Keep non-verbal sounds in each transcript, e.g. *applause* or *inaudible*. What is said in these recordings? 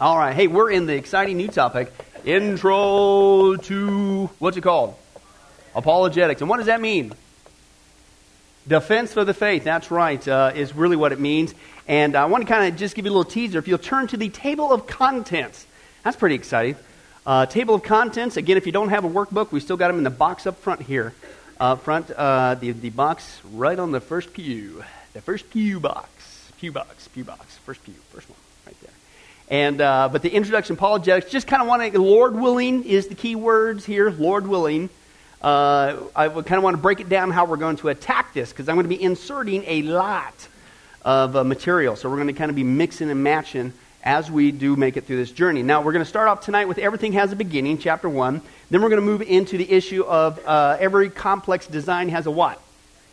All right. Hey, we're in the exciting new topic Intro to what's it called? Apologetics. And what does that mean? Defense for the faith. That's right, uh, is really what it means. And I want to kind of just give you a little teaser. If you'll turn to the table of contents, that's pretty exciting. Uh, table of contents. Again, if you don't have a workbook, we still got them in the box up front here. Uh, front, the, the box right on the first pew. The first pew box. Pew box, pew box. First pew, first one. And, uh, but the introduction apologetics, just kind of want to, Lord willing is the key words here, Lord willing. Uh, I kind of want to break it down how we're going to attack this because I'm going to be inserting a lot of uh, material. So we're going to kind of be mixing and matching as we do make it through this journey. Now, we're going to start off tonight with Everything Has a Beginning, chapter 1. Then we're going to move into the issue of uh, every complex design has a what?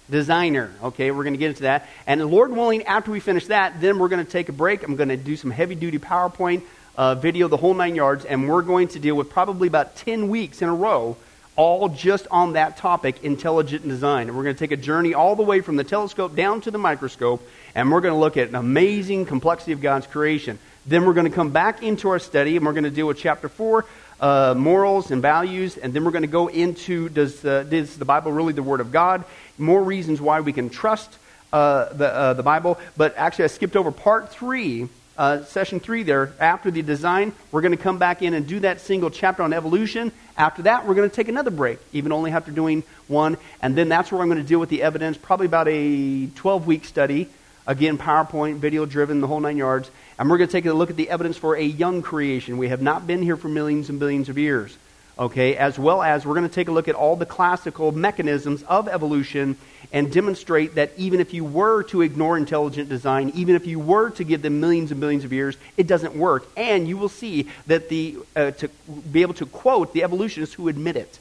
Designer. Okay, we're going to get into that. And Lord willing, after we finish that, then we're going to take a break. I'm going to do some heavy duty PowerPoint uh, video, the whole nine yards, and we're going to deal with probably about 10 weeks in a row all just on that topic, intelligent design. And we're going to take a journey all the way from the telescope down to the microscope, and we're going to look at an amazing complexity of God's creation. Then we're going to come back into our study, and we're going to deal with chapter 4, uh, morals and values, and then we're going to go into does, uh, is the Bible really the Word of God? More reasons why we can trust uh, the, uh, the Bible. But actually, I skipped over part 3 uh, session three there, after the design, we're going to come back in and do that single chapter on evolution. After that, we're going to take another break, even only after doing one. And then that's where I'm going to deal with the evidence, probably about a 12 week study. Again, PowerPoint, video driven, the whole nine yards. And we're going to take a look at the evidence for a young creation. We have not been here for millions and billions of years. Okay, as well as we're going to take a look at all the classical mechanisms of evolution and demonstrate that even if you were to ignore intelligent design, even if you were to give them millions and billions of years, it doesn't work. And you will see that the, uh, to be able to quote the evolutionists who admit it.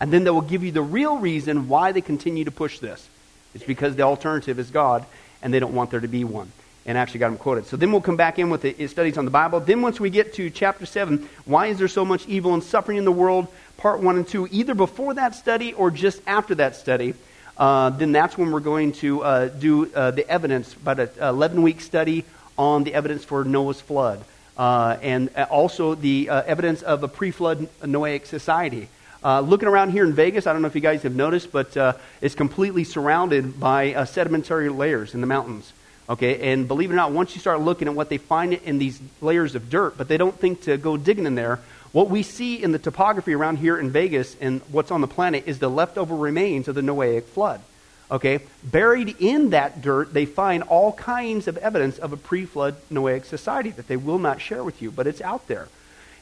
And then they will give you the real reason why they continue to push this. It's because the alternative is God, and they don't want there to be one and actually got them quoted. So then we'll come back in with the studies on the Bible. Then once we get to chapter 7, why is there so much evil and suffering in the world, part 1 and 2, either before that study or just after that study, uh, then that's when we're going to uh, do uh, the evidence, about an 11 week study on the evidence for Noah's flood. Uh, and uh, also the uh, evidence of a pre flood Noahic society. Uh, looking around here in Vegas, I don't know if you guys have noticed, but uh, it's completely surrounded by uh, sedimentary layers in the mountains. Okay, and believe it or not, once you start looking at what they find in these layers of dirt, but they don't think to go digging in there, what we see in the topography around here in Vegas and what's on the planet is the leftover remains of the Noahic flood. Okay, buried in that dirt, they find all kinds of evidence of a pre-flood Noahic society that they will not share with you, but it's out there,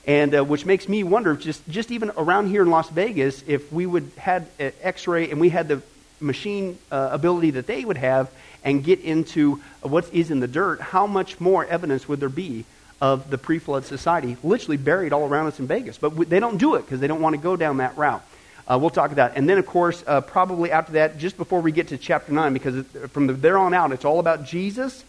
and uh, which makes me wonder, just just even around here in Las Vegas, if we would had X-ray and we had the machine uh, ability that they would have and get into what is in the dirt, how much more evidence would there be of the pre flood society literally buried all around us in Vegas? But they don't do it because they don't want to go down that route. Uh, we'll talk about that. And then, of course, uh, probably after that, just before we get to chapter 9, because from the, there on out, it's all about Jesus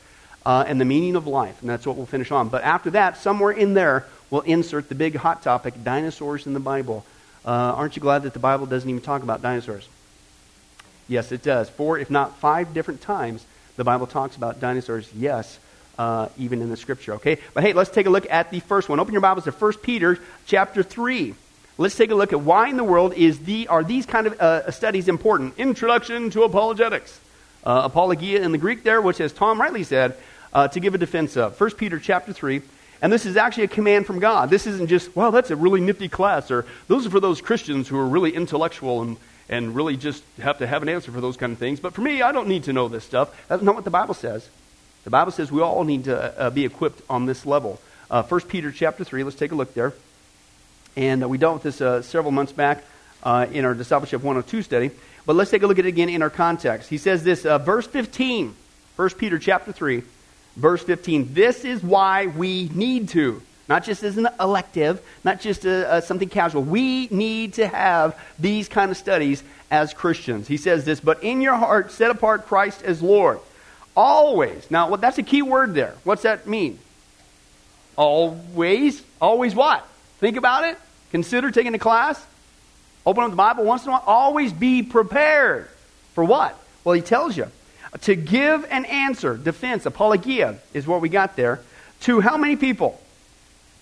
uh, and the meaning of life. And that's what we'll finish on. But after that, somewhere in there, we'll insert the big hot topic dinosaurs in the Bible. Uh, aren't you glad that the Bible doesn't even talk about dinosaurs? Yes, it does. Four, if not five different times, the Bible talks about dinosaurs, yes, uh, even in the scripture, okay? But hey, let's take a look at the first one. Open your Bibles to 1 Peter chapter 3. Let's take a look at why in the world is the, are these kind of uh, studies important. Introduction to apologetics. Uh, apologia in the Greek there, which as Tom rightly said, uh, to give a defense of. 1 Peter chapter 3. And this is actually a command from God. This isn't just, well, that's a really nifty class, or those are for those Christians who are really intellectual and and really just have to have an answer for those kind of things. But for me, I don't need to know this stuff. That's not what the Bible says. The Bible says we all need to uh, be equipped on this level. Uh, 1 Peter chapter 3, let's take a look there. And uh, we dealt with this uh, several months back uh, in our Discipleship 102 study. But let's take a look at it again in our context. He says this, uh, verse 15, 1 Peter chapter 3, verse 15. This is why we need to not just as an elective, not just a, a, something casual. We need to have these kind of studies as Christians. He says this, but in your heart, set apart Christ as Lord. Always. Now, what, that's a key word there. What's that mean? Always. Always what? Think about it. Consider taking a class. Open up the Bible once in a while. Always be prepared. For what? Well, he tells you. To give an answer, defense, apologia is what we got there. To how many people?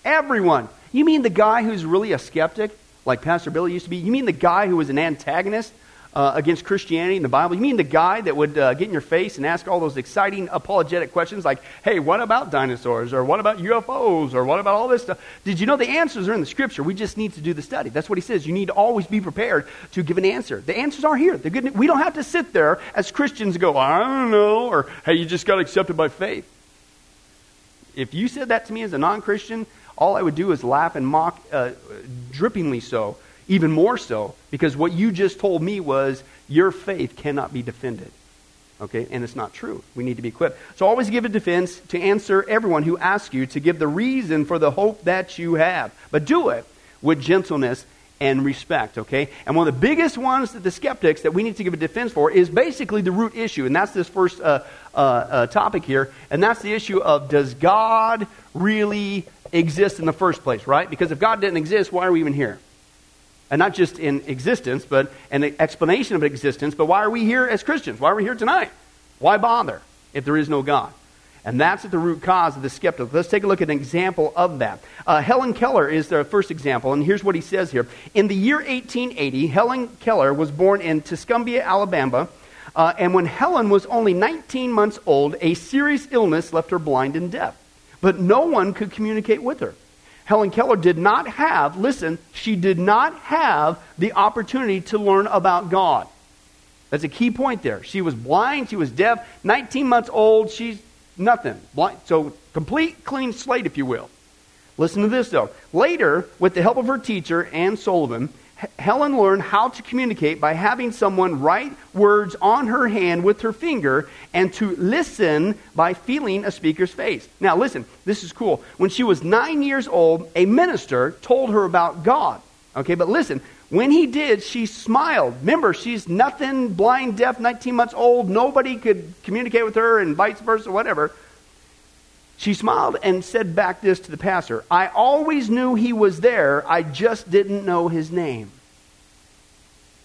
Everyone. You mean the guy who's really a skeptic, like Pastor Billy used to be? You mean the guy who was an antagonist uh, against Christianity in the Bible? You mean the guy that would uh, get in your face and ask all those exciting apologetic questions like, hey, what about dinosaurs? Or what about UFOs? Or what about all this stuff? Did you know the answers are in the scripture? We just need to do the study. That's what he says. You need to always be prepared to give an answer. The answers are here. Good, we don't have to sit there as Christians go, I don't know, or hey, you just got accepted by faith. If you said that to me as a non Christian, all I would do is laugh and mock, uh, drippingly so, even more so, because what you just told me was your faith cannot be defended. Okay, and it's not true. We need to be equipped. So always give a defense to answer everyone who asks you to give the reason for the hope that you have. But do it with gentleness and respect, okay? And one of the biggest ones that the skeptics that we need to give a defense for is basically the root issue, and that's this first uh, uh, uh, topic here, and that's the issue of does God really exist in the first place, right? Because if God didn't exist, why are we even here? And not just in existence, but an explanation of existence, but why are we here as Christians? Why are we here tonight? Why bother if there is no God? And that's at the root cause of the skeptic. Let's take a look at an example of that. Uh, Helen Keller is the first example, and here's what he says here. In the year 1880, Helen Keller was born in Tuscumbia, Alabama. Uh, and when Helen was only 19 months old, a serious illness left her blind and deaf. But no one could communicate with her. Helen Keller did not have, listen, she did not have the opportunity to learn about God. That's a key point there. She was blind, she was deaf, 19 months old, she's Nothing. So, complete clean slate, if you will. Listen to this, though. Later, with the help of her teacher, Anne Sullivan, Helen learned how to communicate by having someone write words on her hand with her finger and to listen by feeling a speaker's face. Now, listen, this is cool. When she was nine years old, a minister told her about God. Okay, but listen, when he did, she smiled. Remember, she's nothing, blind, deaf, 19 months old. Nobody could communicate with her, and vice versa, whatever. She smiled and said back this to the pastor I always knew he was there, I just didn't know his name.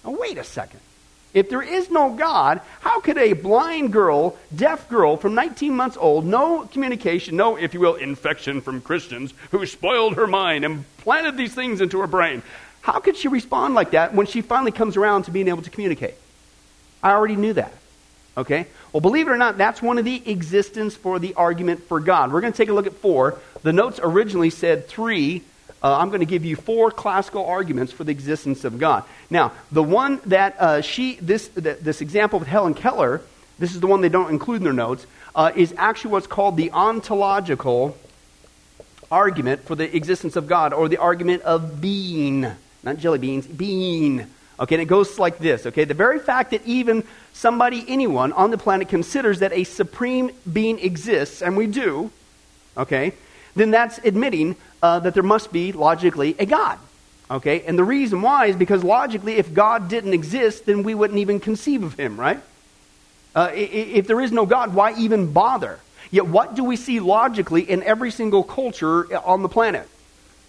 Now, wait a second. If there is no God, how could a blind girl, deaf girl from 19 months old, no communication, no, if you will, infection from Christians who spoiled her mind and planted these things into her brain, how could she respond like that when she finally comes around to being able to communicate? I already knew that. Okay? Well, believe it or not, that's one of the existence for the argument for God. We're going to take a look at four. The notes originally said three. Uh, I'm going to give you four classical arguments for the existence of God. Now, the one that uh, she, this, this example with Helen Keller, this is the one they don't include in their notes, uh, is actually what's called the ontological argument for the existence of God, or the argument of being not jelly beans, being. Okay, and it goes like this, okay? The very fact that even somebody, anyone on the planet considers that a supreme being exists, and we do, okay, then that's admitting uh, that there must be logically a God. Okay, and the reason why is because logically, if God didn't exist, then we wouldn't even conceive of him, right? Uh, if there is no God, why even bother? Yet, what do we see logically in every single culture on the planet?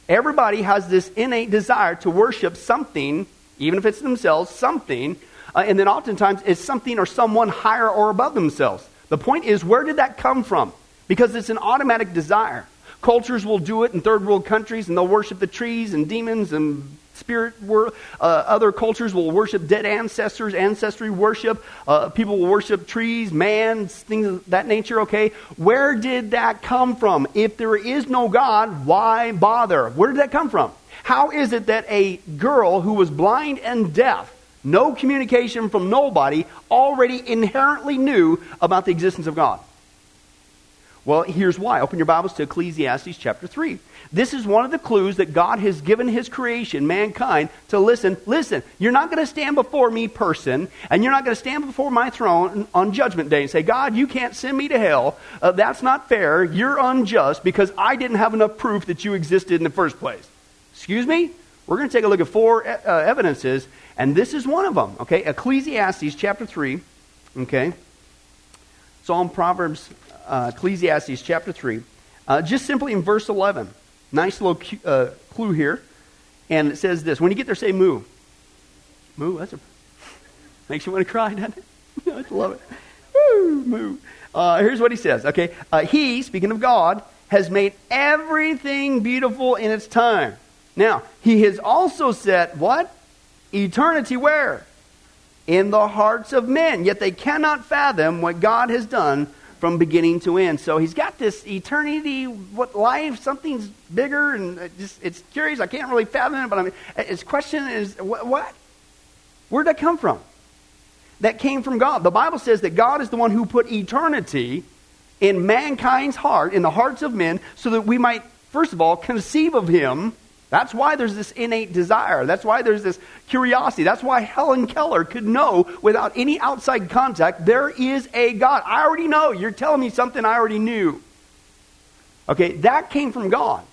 Everybody has this innate desire to worship something, even if it's themselves, something, uh, and then oftentimes it's something or someone higher or above themselves. The point is, where did that come from? Because it's an automatic desire. Cultures will do it in third world countries, and they'll worship the trees and demons and spirit world. Uh, other cultures will worship dead ancestors, ancestry worship. Uh, people will worship trees, man, things of that nature, okay? Where did that come from? If there is no God, why bother? Where did that come from? How is it that a girl who was blind and deaf, no communication from nobody, already inherently knew about the existence of God? Well, here's why. Open your Bibles to Ecclesiastes chapter 3. This is one of the clues that God has given his creation, mankind, to listen. Listen, you're not going to stand before me, person, and you're not going to stand before my throne on Judgment Day and say, God, you can't send me to hell. Uh, that's not fair. You're unjust because I didn't have enough proof that you existed in the first place. Excuse me? We're going to take a look at four uh, evidences, and this is one of them. Okay? Ecclesiastes chapter 3. Okay? Psalm, Proverbs, uh, Ecclesiastes chapter 3, uh, just simply in verse 11. Nice little cu- uh, clue here. And it says this when you get there, say moo. Moo, that's a. *laughs* Makes you want to cry, doesn't it? *laughs* I love it. Woo, moo. Uh, here's what he says, okay? Uh, he, speaking of God, has made everything beautiful in its time. Now, he has also set what? Eternity where? In the hearts of men. Yet they cannot fathom what God has done from beginning to end. So he's got this eternity, what life, something's bigger, and it just, it's curious. I can't really fathom it, but I mean, his question is what? what? Where'd that come from? That came from God. The Bible says that God is the one who put eternity in mankind's heart, in the hearts of men, so that we might, first of all, conceive of him that's why there's this innate desire. That's why there's this curiosity. That's why Helen Keller could know without any outside contact there is a God. I already know. You're telling me something I already knew. Okay, that came from God.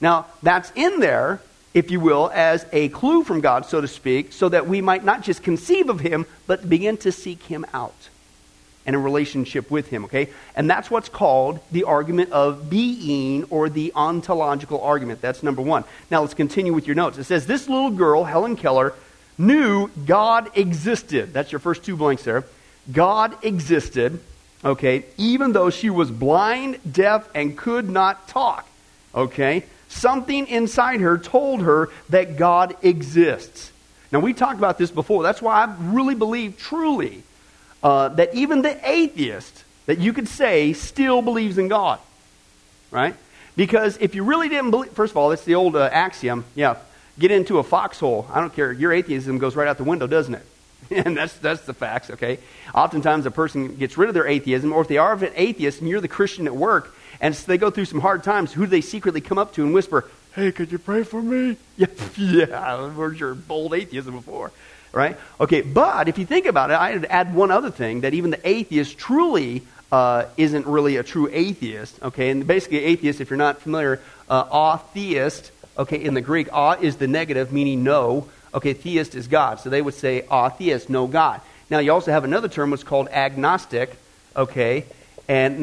Now, that's in there, if you will, as a clue from God, so to speak, so that we might not just conceive of Him, but begin to seek Him out and a relationship with him, okay? And that's what's called the argument of being or the ontological argument. That's number one. Now let's continue with your notes. It says, This little girl, Helen Keller, knew God existed. That's your first two blanks there. God existed, okay, even though she was blind, deaf, and could not talk, okay? Something inside her told her that God exists. Now, we talked about this before. That's why I really believe truly uh, that even the atheist that you could say still believes in God. Right? Because if you really didn't believe, first of all, it's the old uh, axiom, yeah, get into a foxhole. I don't care. Your atheism goes right out the window, doesn't it? *laughs* and that's, that's the facts, okay? Oftentimes a person gets rid of their atheism, or if they are an atheist and you're the Christian at work, and so they go through some hard times, who do they secretly come up to and whisper, hey, could you pray for me? Yeah, *laughs* yeah, I've heard your bold atheism before right? Okay, but if you think about it, I'd add one other thing that even the atheist truly uh, isn't really a true atheist, okay? And basically, atheist, if you're not familiar, uh, atheist, okay, in the Greek, a is the negative, meaning no. Okay, theist is God. So they would say atheist, no God. Now, you also have another term what's called agnostic, okay? And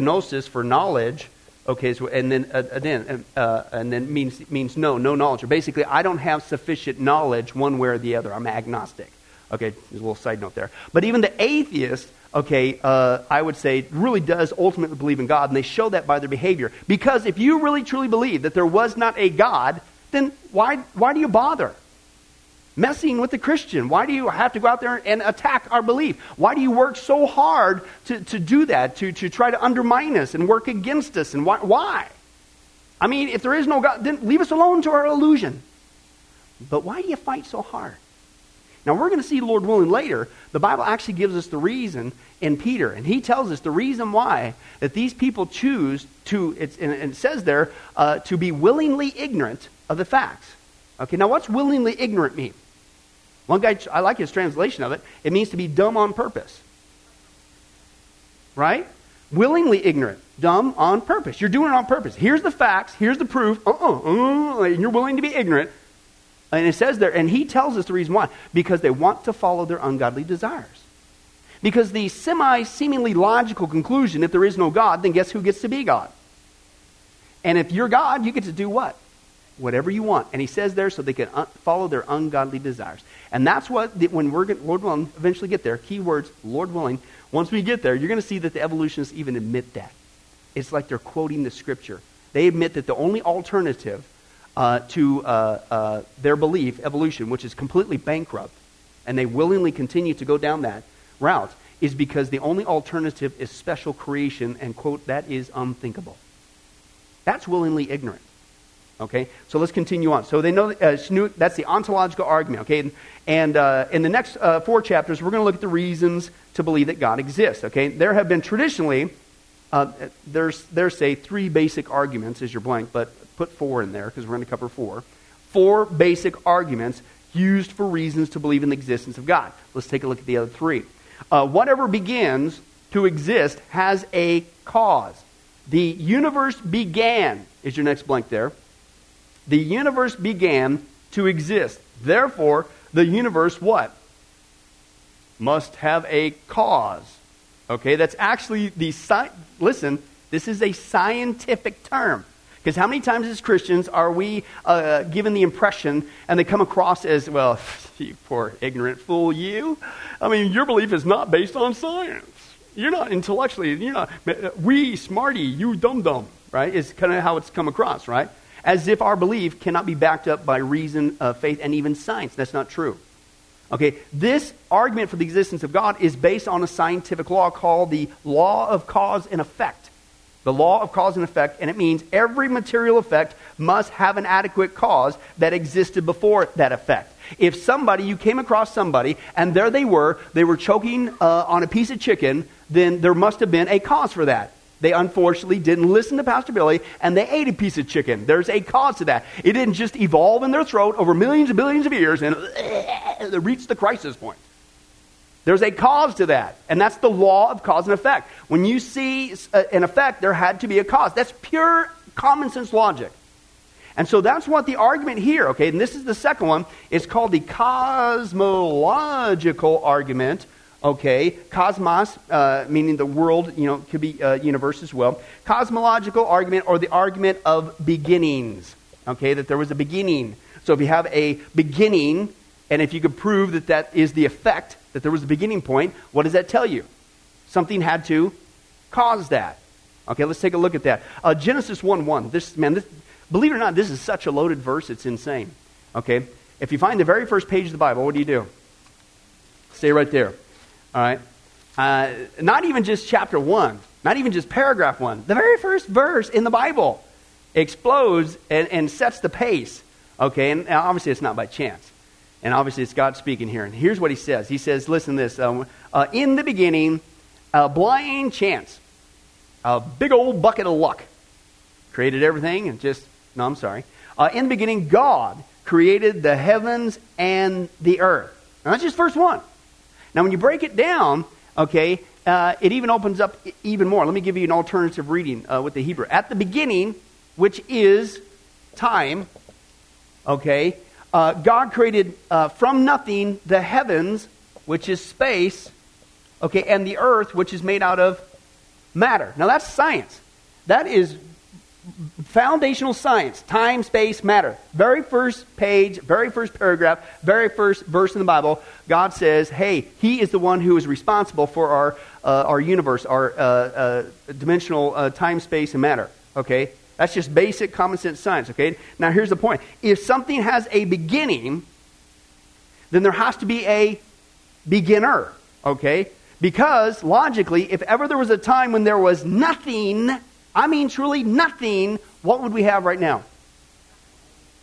gnosis for knowledge, Okay, so and then uh, then uh, and then means means no, no knowledge. Or basically, I don't have sufficient knowledge one way or the other. I'm agnostic. Okay, there's a little side note there. But even the atheist, okay, uh, I would say, really does ultimately believe in God, and they show that by their behavior. Because if you really truly believe that there was not a God, then why why do you bother? Messing with the Christian? Why do you have to go out there and attack our belief? Why do you work so hard to, to do that, to, to try to undermine us and work against us? And why, why? I mean, if there is no God, then leave us alone to our illusion. But why do you fight so hard? Now, we're going to see, the Lord willing, later, the Bible actually gives us the reason in Peter. And he tells us the reason why that these people choose to, it's, and it says there, uh, to be willingly ignorant of the facts. Okay, now what's willingly ignorant mean? One guy, I like his translation of it. It means to be dumb on purpose. Right? Willingly ignorant. Dumb on purpose. You're doing it on purpose. Here's the facts. Here's the proof. Uh-uh, uh, and you're willing to be ignorant. And it says there, and he tells us the reason why. Because they want to follow their ungodly desires. Because the semi seemingly logical conclusion, if there is no God, then guess who gets to be God? And if you're God, you get to do what? Whatever you want. And he says there so they can un- follow their ungodly desires. And that's what, when we're, Lord willing, eventually get there, key words, Lord willing, once we get there, you're going to see that the evolutionists even admit that. It's like they're quoting the scripture. They admit that the only alternative uh, to uh, uh, their belief, evolution, which is completely bankrupt, and they willingly continue to go down that route, is because the only alternative is special creation, and, quote, that is unthinkable. That's willingly ignorant. Okay, so let's continue on. So they know uh, that's the ontological argument. Okay, and, and uh, in the next uh, four chapters, we're going to look at the reasons to believe that God exists. Okay, there have been traditionally uh, there's there's say three basic arguments is your blank, but put four in there because we're going to cover four. Four basic arguments used for reasons to believe in the existence of God. Let's take a look at the other three. Uh, whatever begins to exist has a cause. The universe began is your next blank there the universe began to exist. Therefore, the universe what? Must have a cause. Okay, that's actually the sci- listen, this is a scientific term. Because how many times as Christians are we uh, given the impression and they come across as, well, *laughs* you poor ignorant fool, you? I mean, your belief is not based on science. You're not intellectually, you're not, we, smarty, you dum dum right? Is kind of how it's come across, right? As if our belief cannot be backed up by reason, uh, faith, and even science. That's not true. Okay, this argument for the existence of God is based on a scientific law called the law of cause and effect. The law of cause and effect, and it means every material effect must have an adequate cause that existed before that effect. If somebody, you came across somebody, and there they were, they were choking uh, on a piece of chicken, then there must have been a cause for that. They unfortunately didn't listen to Pastor Billy and they ate a piece of chicken. There's a cause to that. It didn't just evolve in their throat over millions and billions of years and reach the crisis point. There's a cause to that, and that's the law of cause and effect. When you see uh, an effect, there had to be a cause. That's pure common sense logic. And so that's what the argument here, okay, and this is the second one, it's called the cosmological argument, okay? Cosmos, uh, meaning the world, you know, could be uh, universe as well. Cosmological argument or the argument of beginnings, okay, that there was a beginning. So if you have a beginning, and if you could prove that that is the effect, that there was a beginning point, what does that tell you? Something had to cause that. Okay, let's take a look at that. Uh, Genesis 1 1. This, man, this, Believe it or not, this is such a loaded verse, it's insane. Okay? If you find the very first page of the Bible, what do you do? Stay right there. All right? Uh, not even just chapter 1, not even just paragraph 1. The very first verse in the Bible explodes and, and sets the pace. Okay? And obviously, it's not by chance. And obviously, it's God speaking here. And here's what he says He says, Listen to this. Um, uh, in the beginning, a blind chance, a big old bucket of luck created everything and just no, I'm sorry. Uh, in the beginning, God created the heavens and the earth. Now, that's just verse 1. Now, when you break it down, okay, uh, it even opens up even more. Let me give you an alternative reading uh, with the Hebrew. At the beginning, which is time, okay, uh, God created uh, from nothing the heavens, which is space, okay, and the earth, which is made out of matter. Now, that's science. That is foundational science, time, space, matter. Very first page, very first paragraph, very first verse in the Bible, God says, hey, He is the one who is responsible for our, uh, our universe, our uh, uh, dimensional uh, time, space, and matter. Okay? That's just basic common sense science. Okay? Now, here's the point if something has a beginning, then there has to be a beginner. Okay? Because logically, if ever there was a time when there was nothing, I mean truly nothing, what would we have right now?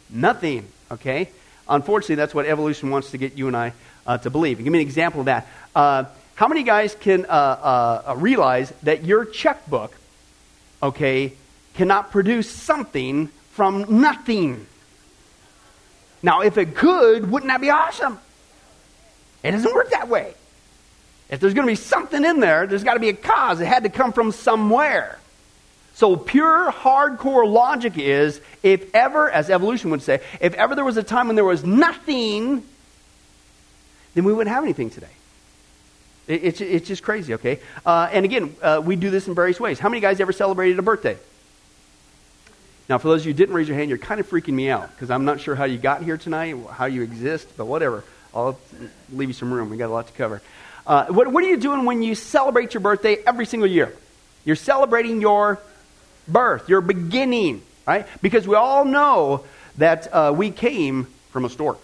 Nothing, okay? Unfortunately, that's what evolution wants to get you and I uh, to believe. Give me an example of that. Uh, how many guys can uh, uh, uh, realize that your checkbook, okay, cannot produce something from nothing? Now, if it could, wouldn't that be awesome? It doesn't work that way. If there's going to be something in there, there's got to be a cause. It had to come from somewhere. So, pure hardcore logic is if ever, as evolution would say, if ever there was a time when there was nothing, then we wouldn't have anything today. It, it's, it's just crazy, okay? Uh, and again, uh, we do this in various ways. How many guys ever celebrated a birthday? Now, for those of you who didn't raise your hand, you're kind of freaking me out because I'm not sure how you got here tonight, how you exist, but whatever. I'll leave you some room. we got a lot to cover. Uh, what, what are you doing when you celebrate your birthday every single year? You're celebrating your birth, your beginning, right? Because we all know that uh, we came from a stork.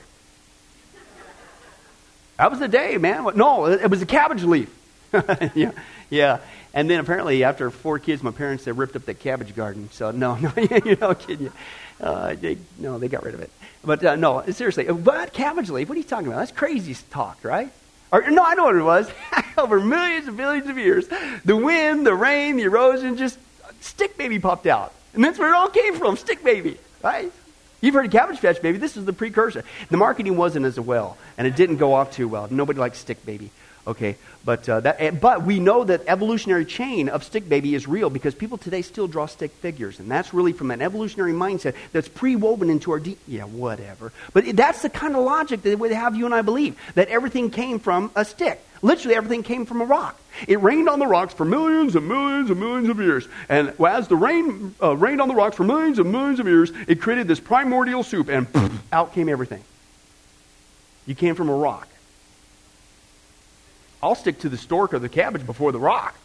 That was the day, man. No, it was a cabbage leaf. *laughs* yeah, yeah. And then apparently, after four kids, my parents they ripped up the cabbage garden. So no, *laughs* no, you know, kidding you. Uh, they, no, they got rid of it. But uh, no, seriously, what cabbage leaf? What are you talking about? That's crazy talk, right? Or, no, I know what it was. *laughs* Over millions and billions of years, the wind, the rain, the erosion just Stick Baby popped out. And that's where it all came from, Stick Baby, right? You've heard of Cabbage Patch Baby. This is the precursor. The marketing wasn't as well, and it didn't go off too well. Nobody likes Stick Baby. Okay, but uh, that, but we know that evolutionary chain of stick baby is real because people today still draw stick figures, and that's really from an evolutionary mindset that's pre-woven into our deep. Yeah, whatever. But that's the kind of logic that would have you and I believe that everything came from a stick. Literally, everything came from a rock. It rained on the rocks for millions and millions and millions of years. And as the rain uh, rained on the rocks for millions and millions of years, it created this primordial soup, and *laughs* out came everything. You came from a rock. I'll stick to the stork or the cabbage before the rock.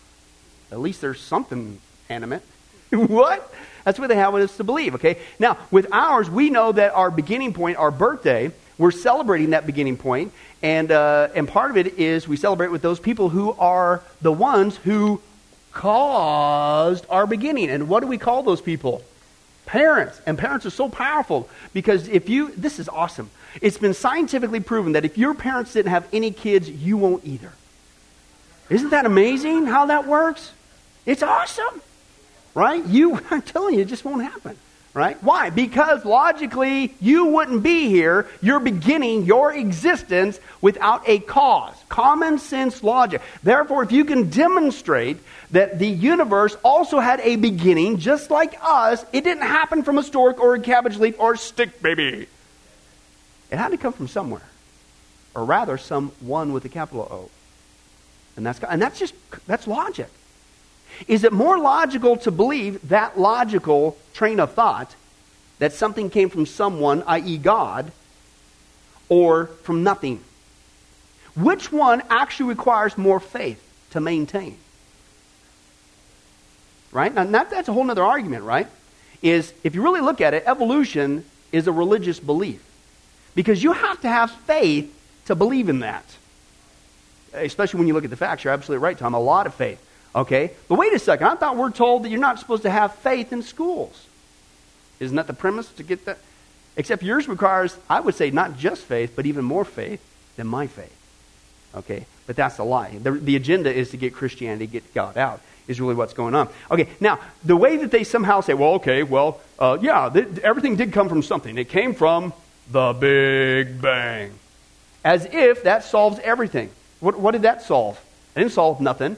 At least there's something animate. *laughs* what? That's what they have us to believe, okay? Now, with ours, we know that our beginning point, our birthday, we're celebrating that beginning point, and, uh, and part of it is we celebrate with those people who are the ones who caused our beginning. And what do we call those people? Parents. And parents are so powerful because if you, this is awesome. It's been scientifically proven that if your parents didn't have any kids, you won't either. Isn't that amazing how that works? It's awesome. Right? You, *laughs* I'm telling you, it just won't happen. Right? Why? Because logically, you wouldn't be here. You're beginning your existence without a cause. Common sense logic. Therefore, if you can demonstrate that the universe also had a beginning, just like us, it didn't happen from a stork or a cabbage leaf or a stick baby. It had to come from somewhere. Or rather, someone with a capital O. And that's, and that's just, that's logic. Is it more logical to believe that logical train of thought that something came from someone, i.e., God, or from nothing? Which one actually requires more faith to maintain? Right? Now, that, that's a whole other argument, right? Is if you really look at it, evolution is a religious belief. Because you have to have faith to believe in that. Especially when you look at the facts. You're absolutely right, Tom. A lot of faith. Okay? But wait a second. I thought we're told that you're not supposed to have faith in schools. Isn't that the premise to get that? Except yours requires, I would say, not just faith, but even more faith than my faith. Okay? But that's a lie. The, the agenda is to get Christianity, get God out, is really what's going on. Okay, now, the way that they somehow say, well, okay, well, uh, yeah, th- everything did come from something. It came from the Big Bang. As if that solves everything. What, what did that solve? It didn't solve nothing.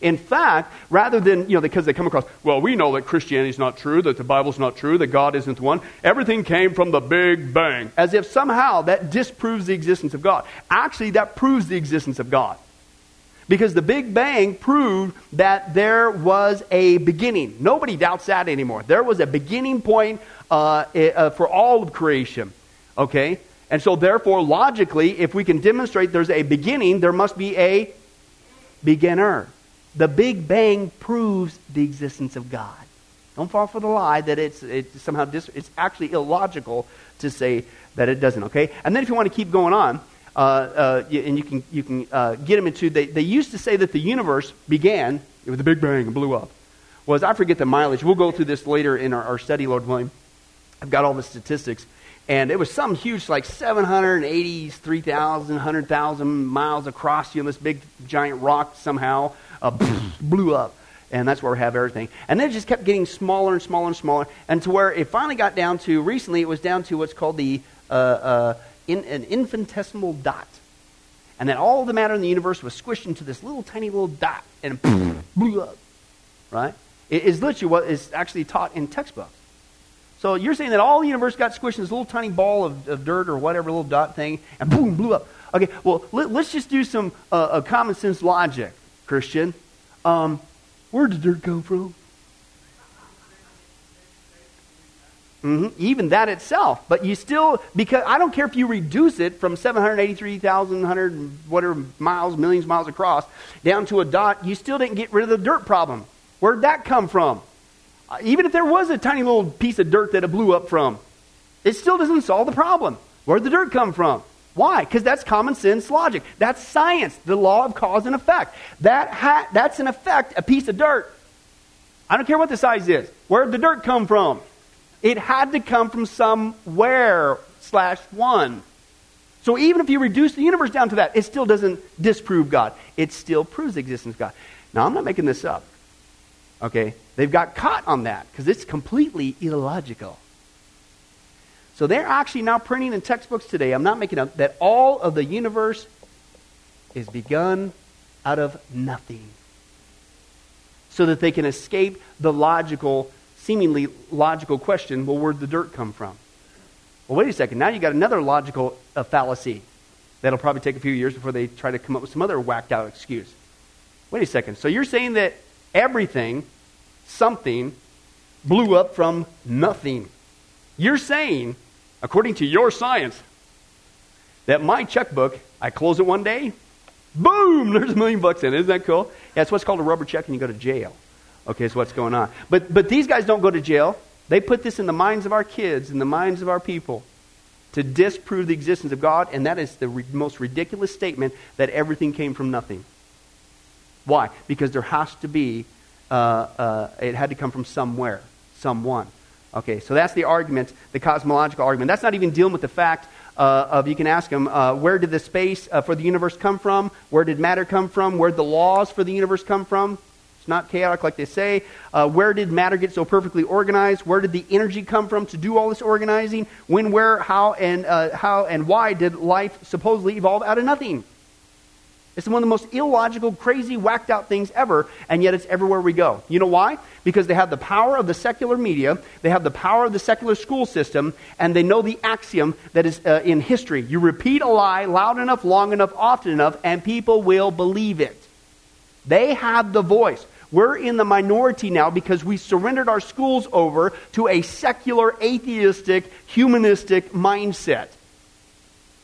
In fact, rather than, you know, because they come across, well, we know that Christianity is not true, that the Bible's not true, that God isn't one. Everything came from the Big Bang. As if somehow that disproves the existence of God. Actually, that proves the existence of God. Because the Big Bang proved that there was a beginning. Nobody doubts that anymore. There was a beginning point uh, uh, for all of creation. Okay? And so, therefore, logically, if we can demonstrate there's a beginning, there must be a beginner. The Big Bang proves the existence of God. Don't fall for the lie that it's, it's somehow dis- it's actually illogical to say that it doesn't. Okay, and then if you want to keep going on, uh, uh, and you can you can uh, get them into they, they used to say that the universe began with the Big Bang and blew up. Was I forget the mileage? We'll go through this later in our, our study, Lord willing. I've got all the statistics. And it was some huge, like 783,000, 100,000 miles across, you know, this big giant rock somehow uh, *laughs* blew up. And that's where we have everything. And then it just kept getting smaller and smaller and smaller, and to where it finally got down to, recently, it was down to what's called the uh, uh, in, an infinitesimal dot. And then all the matter in the universe was squished into this little tiny little dot, and *laughs* blew up. Right? It is literally what is actually taught in textbooks. So you're saying that all the universe got squished in this little tiny ball of, of dirt or whatever little dot thing, and boom, blew up. Okay, well, let, us just do some uh, common sense logic, Christian. Um, where did dirt come from? Mm-hmm. Even that itself. But you still, because I don't care if you reduce it from 783,100 whatever miles, millions of miles across, down to a dot, you still didn't get rid of the dirt problem. Where'd that come from? Uh, even if there was a tiny little piece of dirt that it blew up from, it still doesn't solve the problem. Where'd the dirt come from? Why? Because that's common sense logic. That's science, the law of cause and effect. That ha- that's an effect, a piece of dirt. I don't care what the size is. Where'd the dirt come from? It had to come from somewhere slash one. So even if you reduce the universe down to that, it still doesn't disprove God. It still proves the existence of God. Now, I'm not making this up. Okay? They've got caught on that because it's completely illogical. So they're actually now printing in textbooks today, I'm not making up, that all of the universe is begun out of nothing. So that they can escape the logical, seemingly logical question well, where'd the dirt come from? Well, wait a second. Now you got another logical uh, fallacy that'll probably take a few years before they try to come up with some other whacked out excuse. Wait a second. So you're saying that everything, something, blew up from nothing. You're saying, according to your science, that my checkbook, I close it one day, boom, *laughs* there's a million bucks in it. Isn't that cool? Yeah, it's what's called a rubber check and you go to jail. Okay, so what's going on. But, but these guys don't go to jail. They put this in the minds of our kids, in the minds of our people, to disprove the existence of God, and that is the re- most ridiculous statement that everything came from nothing. Why? Because there has to be, uh, uh, it had to come from somewhere, someone. Okay, so that's the argument, the cosmological argument. That's not even dealing with the fact uh, of, you can ask them, uh, where did the space uh, for the universe come from? Where did matter come from? Where did the laws for the universe come from? It's not chaotic like they say. Uh, where did matter get so perfectly organized? Where did the energy come from to do all this organizing? When, where, how, and uh, how and why did life supposedly evolve out of nothing? It's one of the most illogical, crazy, whacked out things ever, and yet it's everywhere we go. You know why? Because they have the power of the secular media, they have the power of the secular school system, and they know the axiom that is uh, in history. You repeat a lie loud enough, long enough, often enough, and people will believe it. They have the voice. We're in the minority now because we surrendered our schools over to a secular, atheistic, humanistic mindset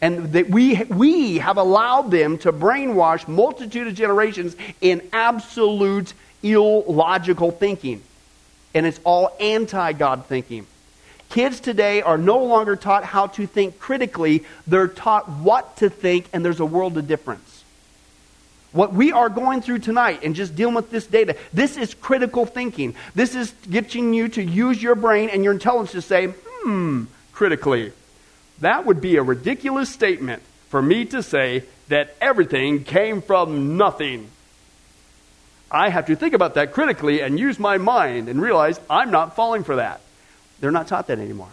and that we, we have allowed them to brainwash multitude of generations in absolute illogical thinking. And it's all anti God thinking. Kids today are no longer taught how to think critically, they're taught what to think, and there's a world of difference. What we are going through tonight and just dealing with this data, this is critical thinking. This is getting you to use your brain and your intelligence to say, hmm, critically. That would be a ridiculous statement for me to say that everything came from nothing. I have to think about that critically and use my mind and realize I'm not falling for that. They're not taught that anymore.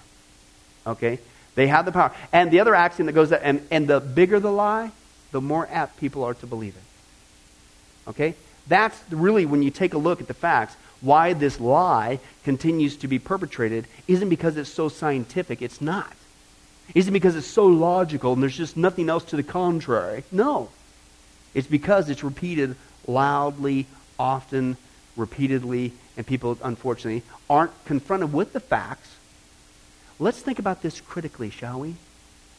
Okay? They have the power. And the other axiom that goes that, and, and the bigger the lie, the more apt people are to believe it. Okay? That's really when you take a look at the facts, why this lie continues to be perpetrated isn't because it's so scientific. It's not. Is it because it's so logical and there's just nothing else to the contrary? No. It's because it's repeated loudly, often, repeatedly, and people, unfortunately, aren't confronted with the facts. Let's think about this critically, shall we?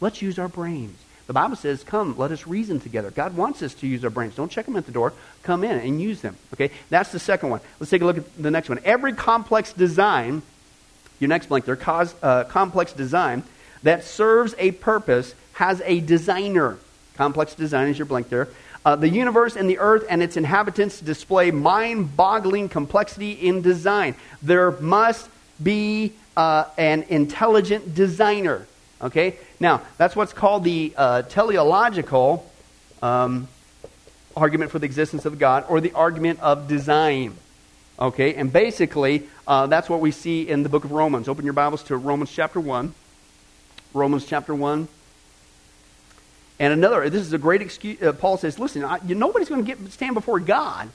Let's use our brains. The Bible says, come, let us reason together. God wants us to use our brains. Don't check them at the door. Come in and use them. Okay? That's the second one. Let's take a look at the next one. Every complex design, your next blank there, cause, uh, complex design that serves a purpose has a designer. Complex design is your blank there. Uh, the universe and the earth and its inhabitants display mind boggling complexity in design. There must be uh, an intelligent designer. Okay? Now, that's what's called the uh, teleological um, argument for the existence of God or the argument of design. Okay? And basically, uh, that's what we see in the book of Romans. Open your Bibles to Romans chapter 1. Romans chapter 1. And another, this is a great excuse. Uh, Paul says, listen, I, you, nobody's going to stand before God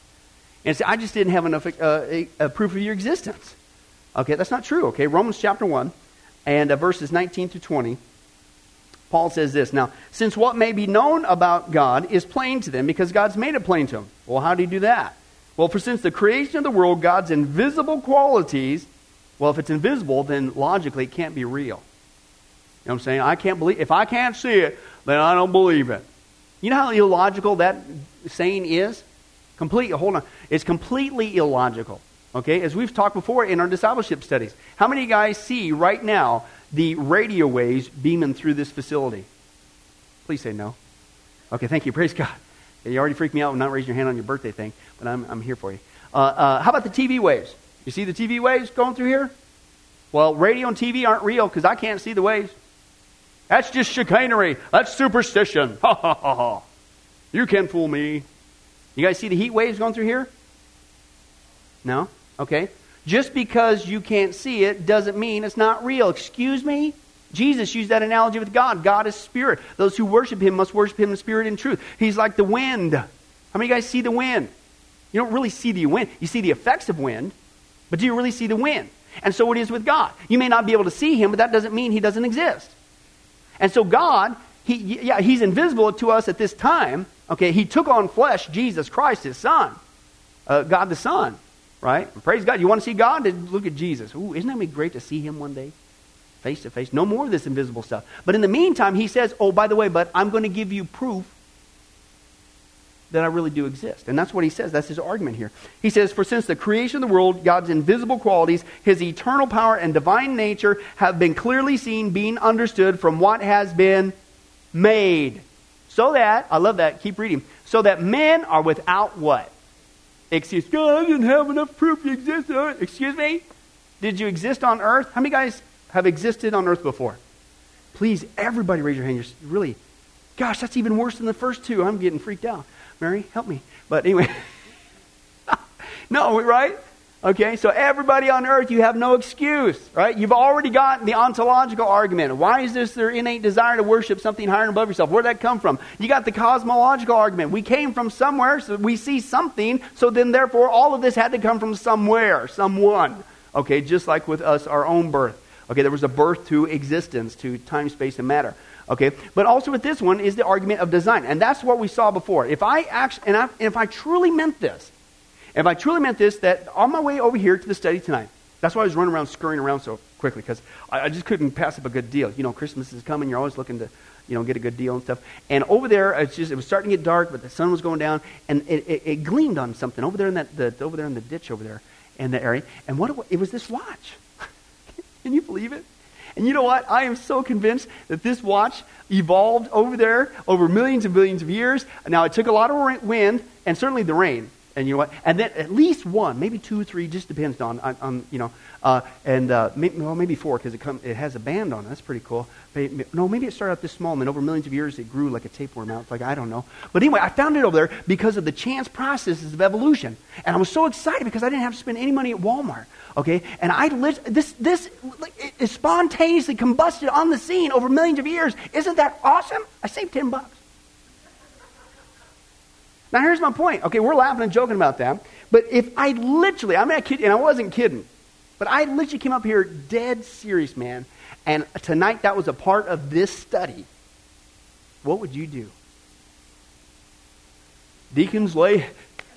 and say, I just didn't have enough uh, proof of your existence. Okay, that's not true. Okay, Romans chapter 1 and uh, verses 19 through 20. Paul says this Now, since what may be known about God is plain to them because God's made it plain to them. Well, how do you do that? Well, for since the creation of the world, God's invisible qualities, well, if it's invisible, then logically it can't be real know what I'm saying? I can't believe, if I can't see it, then I don't believe it. You know how illogical that saying is? Completely, hold on. It's completely illogical. Okay? As we've talked before in our discipleship studies. How many of you guys see right now the radio waves beaming through this facility? Please say no. Okay, thank you. Praise God. You already freaked me out with not raising your hand on your birthday thing, but I'm, I'm here for you. Uh, uh, how about the TV waves? You see the TV waves going through here? Well, radio and TV aren't real because I can't see the waves. That's just chicanery. That's superstition. Ha ha ha ha. You can't fool me. You guys see the heat waves going through here? No? Okay. Just because you can't see it doesn't mean it's not real. Excuse me? Jesus used that analogy with God. God is spirit. Those who worship him must worship him in spirit and truth. He's like the wind. How many of you guys see the wind? You don't really see the wind. You see the effects of wind, but do you really see the wind? And so it is with God. You may not be able to see him, but that doesn't mean he doesn't exist. And so God, he, yeah, he's invisible to us at this time. Okay, he took on flesh, Jesus Christ, his son, uh, God the Son, right? Praise God. You want to see God? Look at Jesus. Ooh, isn't that great to see him one day? Face to face. No more of this invisible stuff. But in the meantime, he says, oh, by the way, but I'm going to give you proof that I really do exist. And that's what he says. That's his argument here. He says, For since the creation of the world, God's invisible qualities, his eternal power and divine nature have been clearly seen, being understood from what has been made. So that, I love that, keep reading. So that men are without what? Excuse. God, I didn't have enough proof you exist on earth. Excuse me? Did you exist on earth? How many guys have existed on earth before? Please, everybody raise your hand. You're really, gosh, that's even worse than the first two. I'm getting freaked out. Mary, help me. But anyway, *laughs* no, right? Okay, so everybody on earth, you have no excuse, right? You've already got the ontological argument. Why is this their innate desire to worship something higher and above yourself? Where'd that come from? You got the cosmological argument. We came from somewhere, so we see something, so then therefore all of this had to come from somewhere, someone. Okay, just like with us, our own birth. Okay, there was a birth to existence, to time, space, and matter. Okay, but also with this one is the argument of design, and that's what we saw before. If I actually, and, and if I truly meant this, if I truly meant this, that on my way over here to the study tonight, that's why I was running around, scurrying around so quickly, because I, I, just couldn't pass up a good deal. You know, Christmas is coming, you're always looking to, you know, get a good deal and stuff. And over there, it's just, it was starting to get dark, but the sun was going down, and it, it, it gleamed on something over there in that, the, over there in the ditch over there in the area. And what it, it was this watch. *laughs* Can you believe it? And you know what? I am so convinced that this watch evolved over there over millions and billions of years. Now, it took a lot of wind and certainly the rain. And you know what? And then at least one, maybe two three, just depends on, on, on you know, uh, and uh, maybe, well, maybe four because it, it has a band on it. That's pretty cool. Maybe, no, maybe it started out this small, and then over millions of years it grew like a tapeworm out. It's like, I don't know. But anyway, I found it over there because of the chance processes of evolution. And I was so excited because I didn't have to spend any money at Walmart. Okay? And I this, this it spontaneously combusted on the scene over millions of years. Isn't that awesome? I saved 10 bucks. Now, here's my point. Okay, we're laughing and joking about that. But if I literally, I'm not kidding, and I wasn't kidding, but I literally came up here dead serious, man, and tonight that was a part of this study, what would you do? Deacons lay,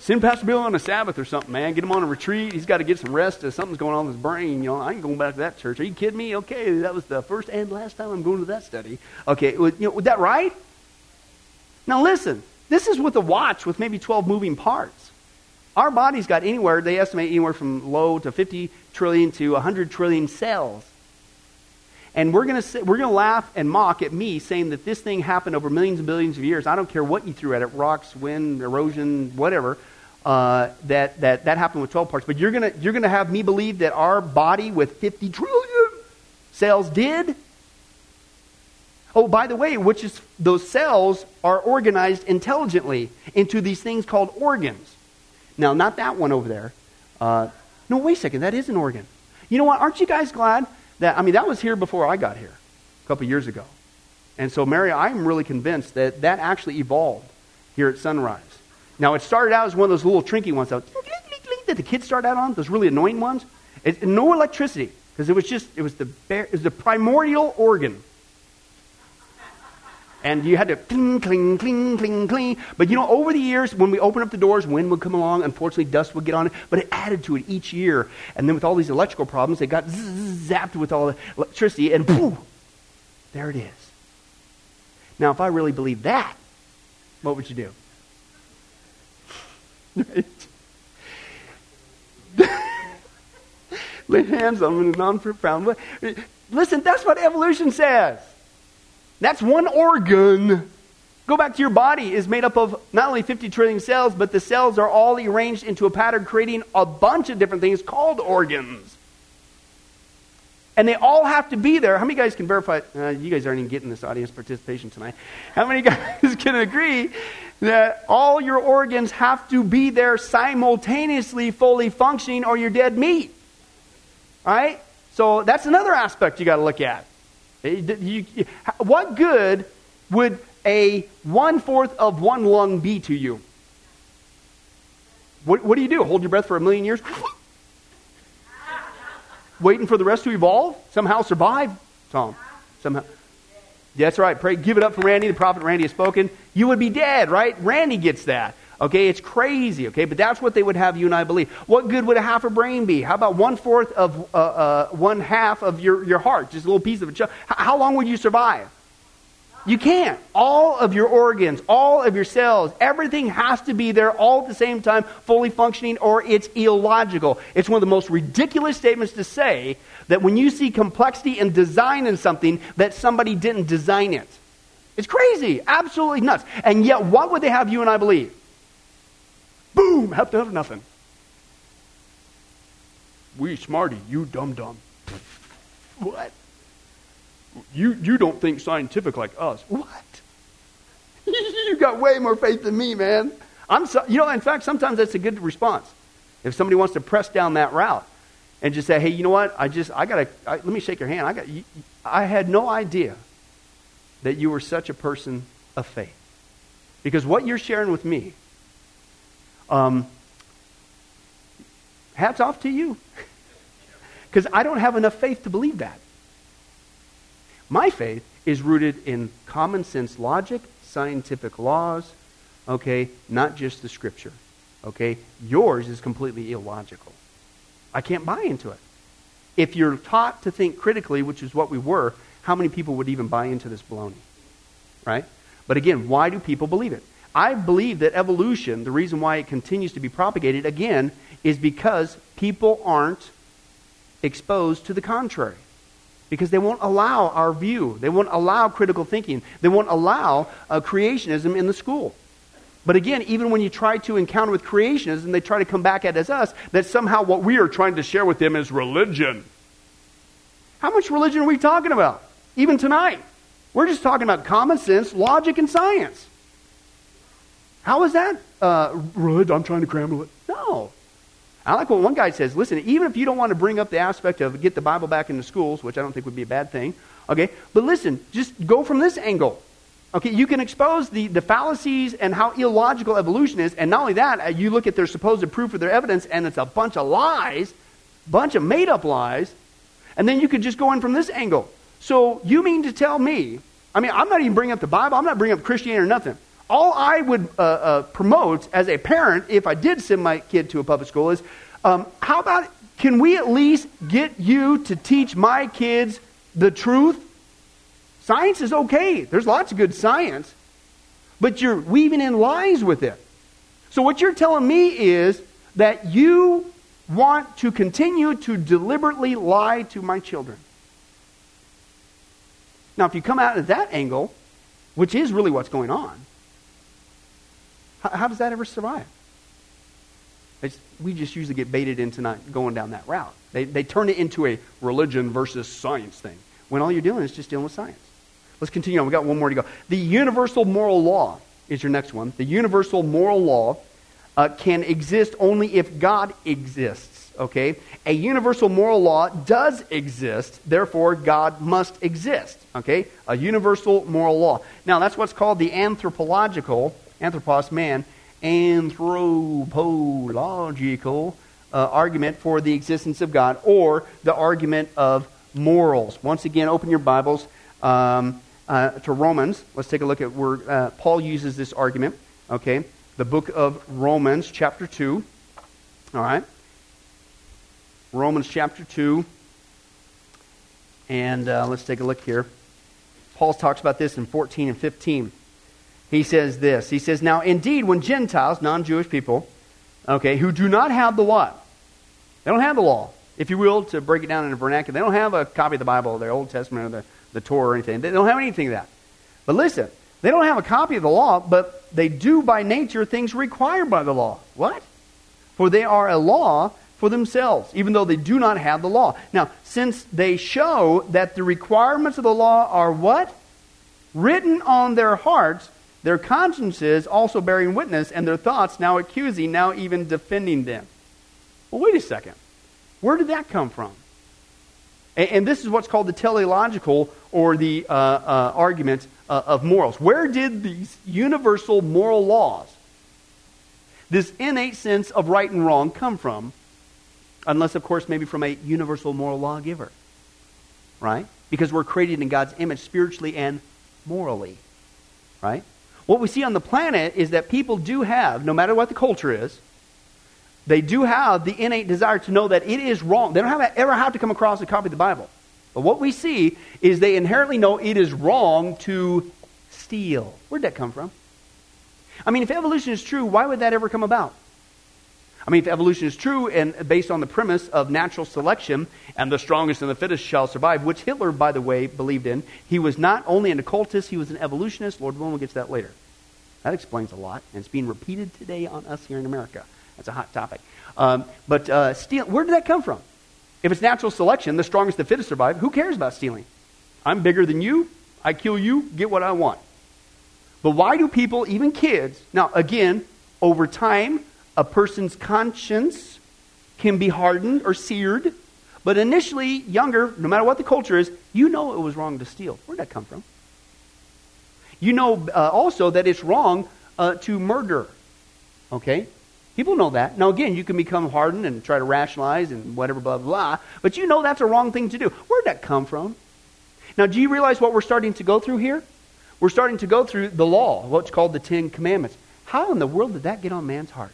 send Pastor Bill on a Sabbath or something, man. Get him on a retreat. He's got to get some rest. Uh, something's going on with his brain. You know, I ain't going back to that church. Are you kidding me? Okay, that was the first and last time I'm going to that study. Okay, you know, was that right? Now listen, this is with a watch with maybe 12 moving parts. Our body's got anywhere, they estimate anywhere from low to 50 trillion to 100 trillion cells. And we're going to we're going to laugh and mock at me saying that this thing happened over millions and billions of years. I don't care what you threw at it, rocks, wind, erosion, whatever. Uh, that, that that happened with 12 parts. But you're going you're going to have me believe that our body with 50 trillion cells did Oh, by the way, which is those cells are organized intelligently into these things called organs. Now, not that one over there. Uh, no, wait a second. That is an organ. You know what? Aren't you guys glad that? I mean, that was here before I got here, a couple years ago. And so, Mary, I'm really convinced that that actually evolved here at Sunrise. Now, it started out as one of those little trinky ones that, the kids start out on, those really annoying ones. No electricity, because it was just, it was the, it was the primordial organ and you had to cling, cling, cling, cling, cling. But you know, over the years, when we opened up the doors, wind would come along. Unfortunately, dust would get on it, but it added to it each year. And then with all these electrical problems, it got zapped with all the electricity, and poof, there it is. Now, if I really believed that, what would you do? *laughs* Lay hands on them non-profound way. Listen, that's what evolution says. That's one organ. Go back to your body is made up of not only 50 trillion cells, but the cells are all arranged into a pattern, creating a bunch of different things called organs. And they all have to be there. How many guys can verify? Uh, you guys aren't even getting this audience participation tonight. How many *laughs* guys can agree that all your organs have to be there simultaneously, fully functioning, or you're dead meat? All right? So that's another aspect you got to look at. You, what good would a one fourth of one lung be to you? What, what do you do? Hold your breath for a million years? *laughs* Waiting for the rest to evolve? Somehow survive? Tom. Somehow. That's right. Pray, give it up for Randy. The prophet Randy has spoken. You would be dead, right? Randy gets that. Okay, it's crazy, okay? But that's what they would have you and I believe. What good would a half a brain be? How about one fourth of uh, uh, one half of your, your heart, just a little piece of it? How long would you survive? You can't. All of your organs, all of your cells, everything has to be there all at the same time, fully functioning, or it's illogical. It's one of the most ridiculous statements to say that when you see complexity and design in something, that somebody didn't design it. It's crazy. Absolutely nuts. And yet, what would they have you and I believe? Boom, have to have nothing. We smarty, you dumb dumb. What? You, you don't think scientific like us. What? you got way more faith than me, man. I'm so, you know, in fact, sometimes that's a good response. If somebody wants to press down that route and just say, hey, you know what? I just, I got to, let me shake your hand. I got, I had no idea that you were such a person of faith. Because what you're sharing with me, um, hats off to you. *laughs* Because I don't have enough faith to believe that. My faith is rooted in common sense logic, scientific laws, okay, not just the scripture. Okay? Yours is completely illogical. I can't buy into it. If you're taught to think critically, which is what we were, how many people would even buy into this baloney? Right? But again, why do people believe it? I believe that evolution, the reason why it continues to be propagated, again, is because people aren't exposed to the contrary because they won't allow our view. They won't allow critical thinking. They won't allow uh, creationism in the school. But again, even when you try to encounter with creationism, they try to come back at as us that somehow what we are trying to share with them is religion. How much religion are we talking about? Even tonight. We're just talking about common sense, logic, and science. How is that? Uh, I'm trying to cram it. No. I like what one guy says. Listen, even if you don't want to bring up the aspect of get the Bible back into schools, which I don't think would be a bad thing, okay, but listen, just go from this angle. Okay, you can expose the, the fallacies and how illogical evolution is, and not only that, uh, you look at their supposed proof of their evidence, and it's a bunch of lies, bunch of made up lies, and then you could just go in from this angle. So you mean to tell me, I mean, I'm not even bringing up the Bible, I'm not bringing up Christianity or nothing all I would uh, uh, promote as a parent, if I did send my kid to a public school, is um, how about can we at least get you to teach my kids the truth? Science is okay. There's lots of good science, but you're weaving in lies with it. So what you're telling me is that you want to continue to deliberately lie to my children. Now, if you come out at that angle, which is really what's going on, how, how does that ever survive? It's, we just usually get baited into not going down that route. They, they turn it into a religion versus science thing when all you're doing is just dealing with science. Let's continue on. We've got one more to go. The universal moral law is your next one. The universal moral law uh, can exist only if God exists. Okay? A universal moral law does exist, therefore, God must exist. Okay? A universal moral law. Now, that's what's called the anthropological anthropos, man, anthropological uh, argument for the existence of God, or the argument of morals. Once again, open your Bibles um, uh, to Romans. Let's take a look at where uh, Paul uses this argument. Okay, the book of Romans, chapter 2. All right. Romans chapter 2. And uh, let's take a look here. Paul talks about this in 14 and 15 he says this. He says, Now indeed, when Gentiles, non Jewish people, okay, who do not have the what? They don't have the law. If you will, to break it down in a vernacular, they don't have a copy of the Bible, the Old Testament, or the, the Torah or anything. They don't have anything of that. But listen, they don't have a copy of the law, but they do by nature things required by the law. What? For they are a law for themselves, even though they do not have the law. Now, since they show that the requirements of the law are what? Written on their hearts, their consciences also bearing witness, and their thoughts now accusing, now even defending them. Well, wait a second. Where did that come from? And, and this is what's called the teleological or the uh, uh, argument uh, of morals. Where did these universal moral laws, this innate sense of right and wrong, come from? Unless, of course, maybe from a universal moral lawgiver. Right? Because we're created in God's image spiritually and morally. Right? What we see on the planet is that people do have, no matter what the culture is, they do have the innate desire to know that it is wrong. They don't have to, ever have to come across a copy of the Bible. But what we see is they inherently know it is wrong to steal. Where'd that come from? I mean, if evolution is true, why would that ever come about? I mean, if evolution is true and based on the premise of natural selection and the strongest and the fittest shall survive, which Hitler, by the way, believed in, he was not only an occultist, he was an evolutionist. Lord willing, we'll get to that later. That explains a lot, and it's being repeated today on us here in America. That's a hot topic. Um, but uh, steal, where did that come from? If it's natural selection, the strongest, and the fittest survive, who cares about stealing? I'm bigger than you. I kill you, get what I want. But why do people, even kids, now again, over time, a person's conscience can be hardened or seared. But initially, younger, no matter what the culture is, you know it was wrong to steal. Where'd that come from? You know uh, also that it's wrong uh, to murder. Okay? People know that. Now, again, you can become hardened and try to rationalize and whatever, blah, blah, blah. But you know that's a wrong thing to do. Where'd that come from? Now, do you realize what we're starting to go through here? We're starting to go through the law, what's called the Ten Commandments. How in the world did that get on man's heart?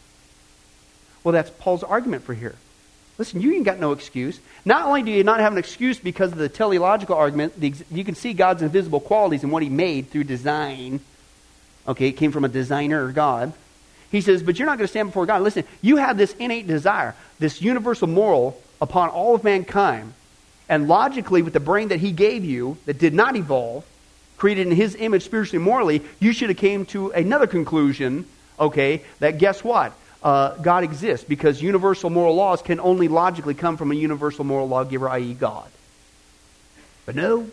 Well, that's Paul's argument for here. Listen, you ain't got no excuse. Not only do you not have an excuse because of the teleological argument, the, you can see God's invisible qualities in what he made through design. Okay, it came from a designer, God. He says, but you're not going to stand before God. Listen, you have this innate desire, this universal moral upon all of mankind. And logically, with the brain that he gave you that did not evolve, created in his image spiritually morally, you should have came to another conclusion, okay, that guess what? Uh, God exists because universal moral laws can only logically come from a universal moral lawgiver, i.e., God. But no,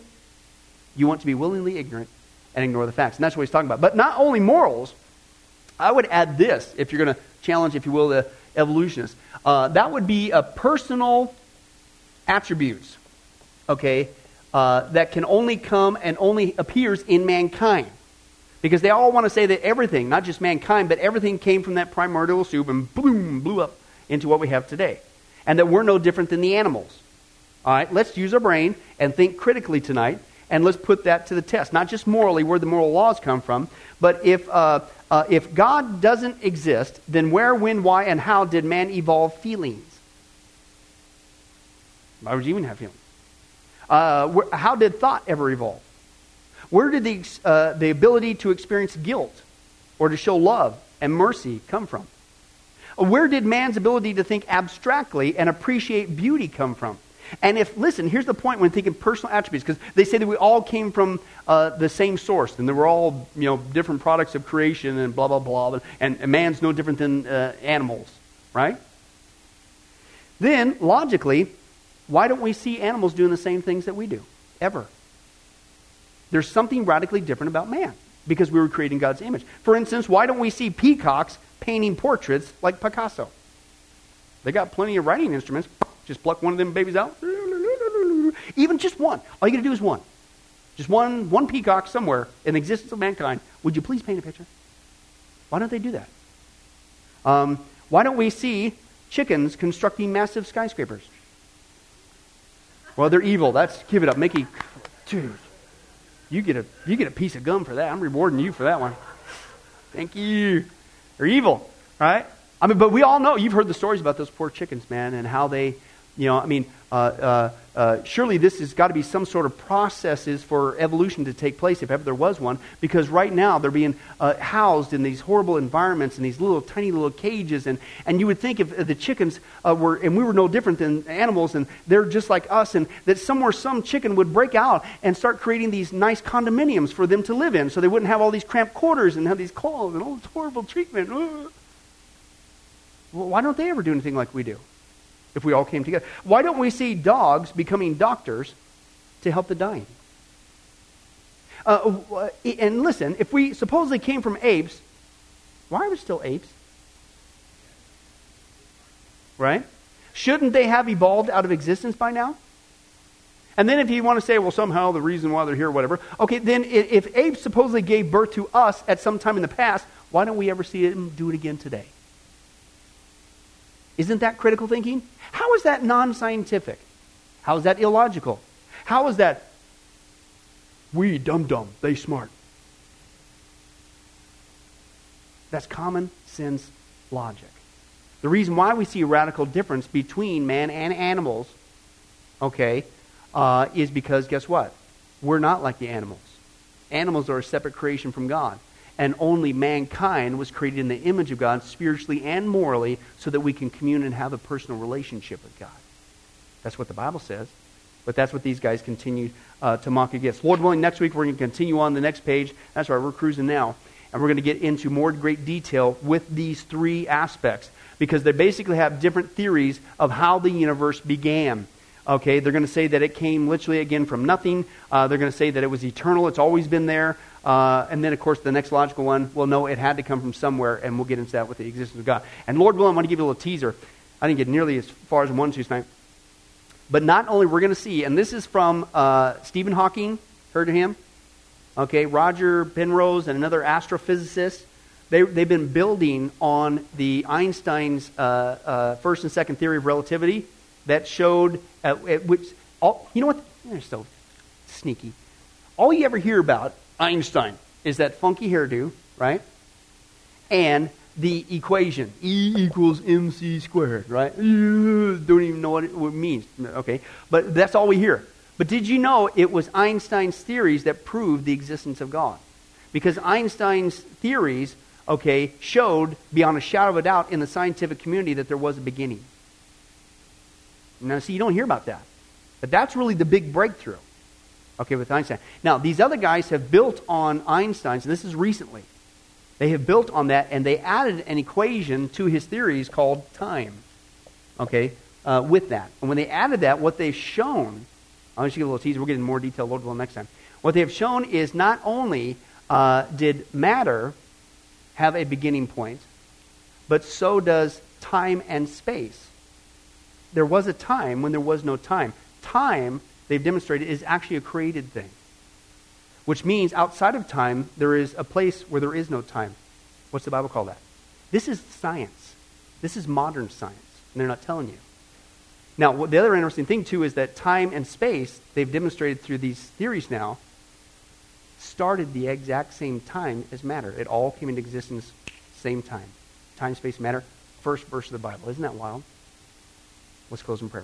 you want to be willingly ignorant and ignore the facts. And that's what he's talking about. But not only morals, I would add this, if you're going to challenge, if you will, the evolutionists. Uh, that would be a personal attributes, okay, uh, that can only come and only appears in mankind. Because they all want to say that everything, not just mankind, but everything came from that primordial soup and boom, blew up into what we have today. And that we're no different than the animals. All right, let's use our brain and think critically tonight, and let's put that to the test. Not just morally, where the moral laws come from, but if, uh, uh, if God doesn't exist, then where, when, why, and how did man evolve feelings? Why would you even have feelings? Uh, how did thought ever evolve? Where did the, uh, the ability to experience guilt or to show love and mercy come from? Where did man's ability to think abstractly and appreciate beauty come from? And if, listen, here's the point when thinking personal attributes, because they say that we all came from uh, the same source, and they were all, you know, different products of creation and blah, blah, blah, and, and man's no different than uh, animals, right? Then, logically, why don't we see animals doing the same things that we do, ever? There's something radically different about man because we were creating God's image. For instance, why don't we see peacocks painting portraits like Picasso? They got plenty of writing instruments. Just pluck one of them babies out. Even just one. All you got to do is one. Just one, one peacock somewhere in the existence of mankind. Would you please paint a picture? Why don't they do that? Um, why don't we see chickens constructing massive skyscrapers? Well, they're evil. That's give it up, Mickey. Dude, you get a you get a piece of gum for that. I'm rewarding you for that one. Thank you. They're evil, right? I mean, but we all know you've heard the stories about those poor chickens, man, and how they, you know, I mean, uh, uh, uh, surely this has got to be some sort of processes for evolution to take place, if ever there was one, because right now they're being uh, housed in these horrible environments in these little tiny little cages, and, and you would think if the chickens uh, were, and we were no different than animals, and they're just like us, and that somewhere some chicken would break out and start creating these nice condominiums for them to live in, so they wouldn't have all these cramped quarters and have these calls and all this horrible treatment. Why don't they ever do anything like we do? If we all came together. Why don't we see dogs becoming doctors to help the dying? Uh, and listen, if we supposedly came from apes, why are we still apes? Right? Shouldn't they have evolved out of existence by now? And then if you want to say, well, somehow the reason why they're here, whatever, okay, then if apes supposedly gave birth to us at some time in the past, why don't we ever see them do it again today? Isn't that critical thinking? How is that non scientific? How is that illogical? How is that we dumb dumb, they smart? That's common sense logic. The reason why we see a radical difference between man and animals, okay, uh, is because guess what? We're not like the animals. Animals are a separate creation from God. And only mankind was created in the image of God, spiritually and morally, so that we can commune and have a personal relationship with God. That's what the Bible says. But that's what these guys continue uh, to mock against. Lord willing, next week we're going to continue on the next page. That's right, we're cruising now. And we're going to get into more great detail with these three aspects because they basically have different theories of how the universe began. Okay, they're going to say that it came literally again from nothing. Uh, they're going to say that it was eternal, it's always been there. Uh, and then, of course, the next logical one, well, no, it had to come from somewhere, and we'll get into that with the existence of God. And Lord willing, I want to give you a little teaser. I didn't get nearly as far as one to tonight. But not only we're going to see, and this is from uh, Stephen Hawking, heard of him? Okay, Roger Penrose and another astrophysicist. They, they've been building on the Einstein's uh, uh, first and second theory of relativity that showed, uh, which, all, you know what? They're so sneaky. All you ever hear about Einstein is that funky hairdo, right? And the equation, E equals mc squared, right? Don't even know what it, means, okay? But that's all we hear. But did you know it was Einstein's theories that proved the existence of God? Because Einstein's theories, okay, showed beyond a shadow of a doubt in the scientific community that there was a beginning. Now, see, you don't hear about that. But that's really the big breakthrough, okay, with Einstein. Now, these other guys have built on Einstein's, and this is recently. They have built on that, and they added an equation to his theories called time, okay, uh, with that. And when they added that, what they've shown, I'll just give you a little teaser. We'll get into more detail, Lord will, next time. What they have shown is not only uh, did matter have a beginning point, but so does time and space there was a time when there was no time. Time, they've demonstrated, is actually a created thing. Which means outside of time, there is a place where there is no time. What's the Bible call that? This is science. This is modern science. And they're not telling you. Now, the other interesting thing, too, is that time and space, they've demonstrated through these theories now, started the exact same time as matter. It all came into existence same time. Time, space, matter. First verse of the Bible. Isn't that wild? Let's close in prayer.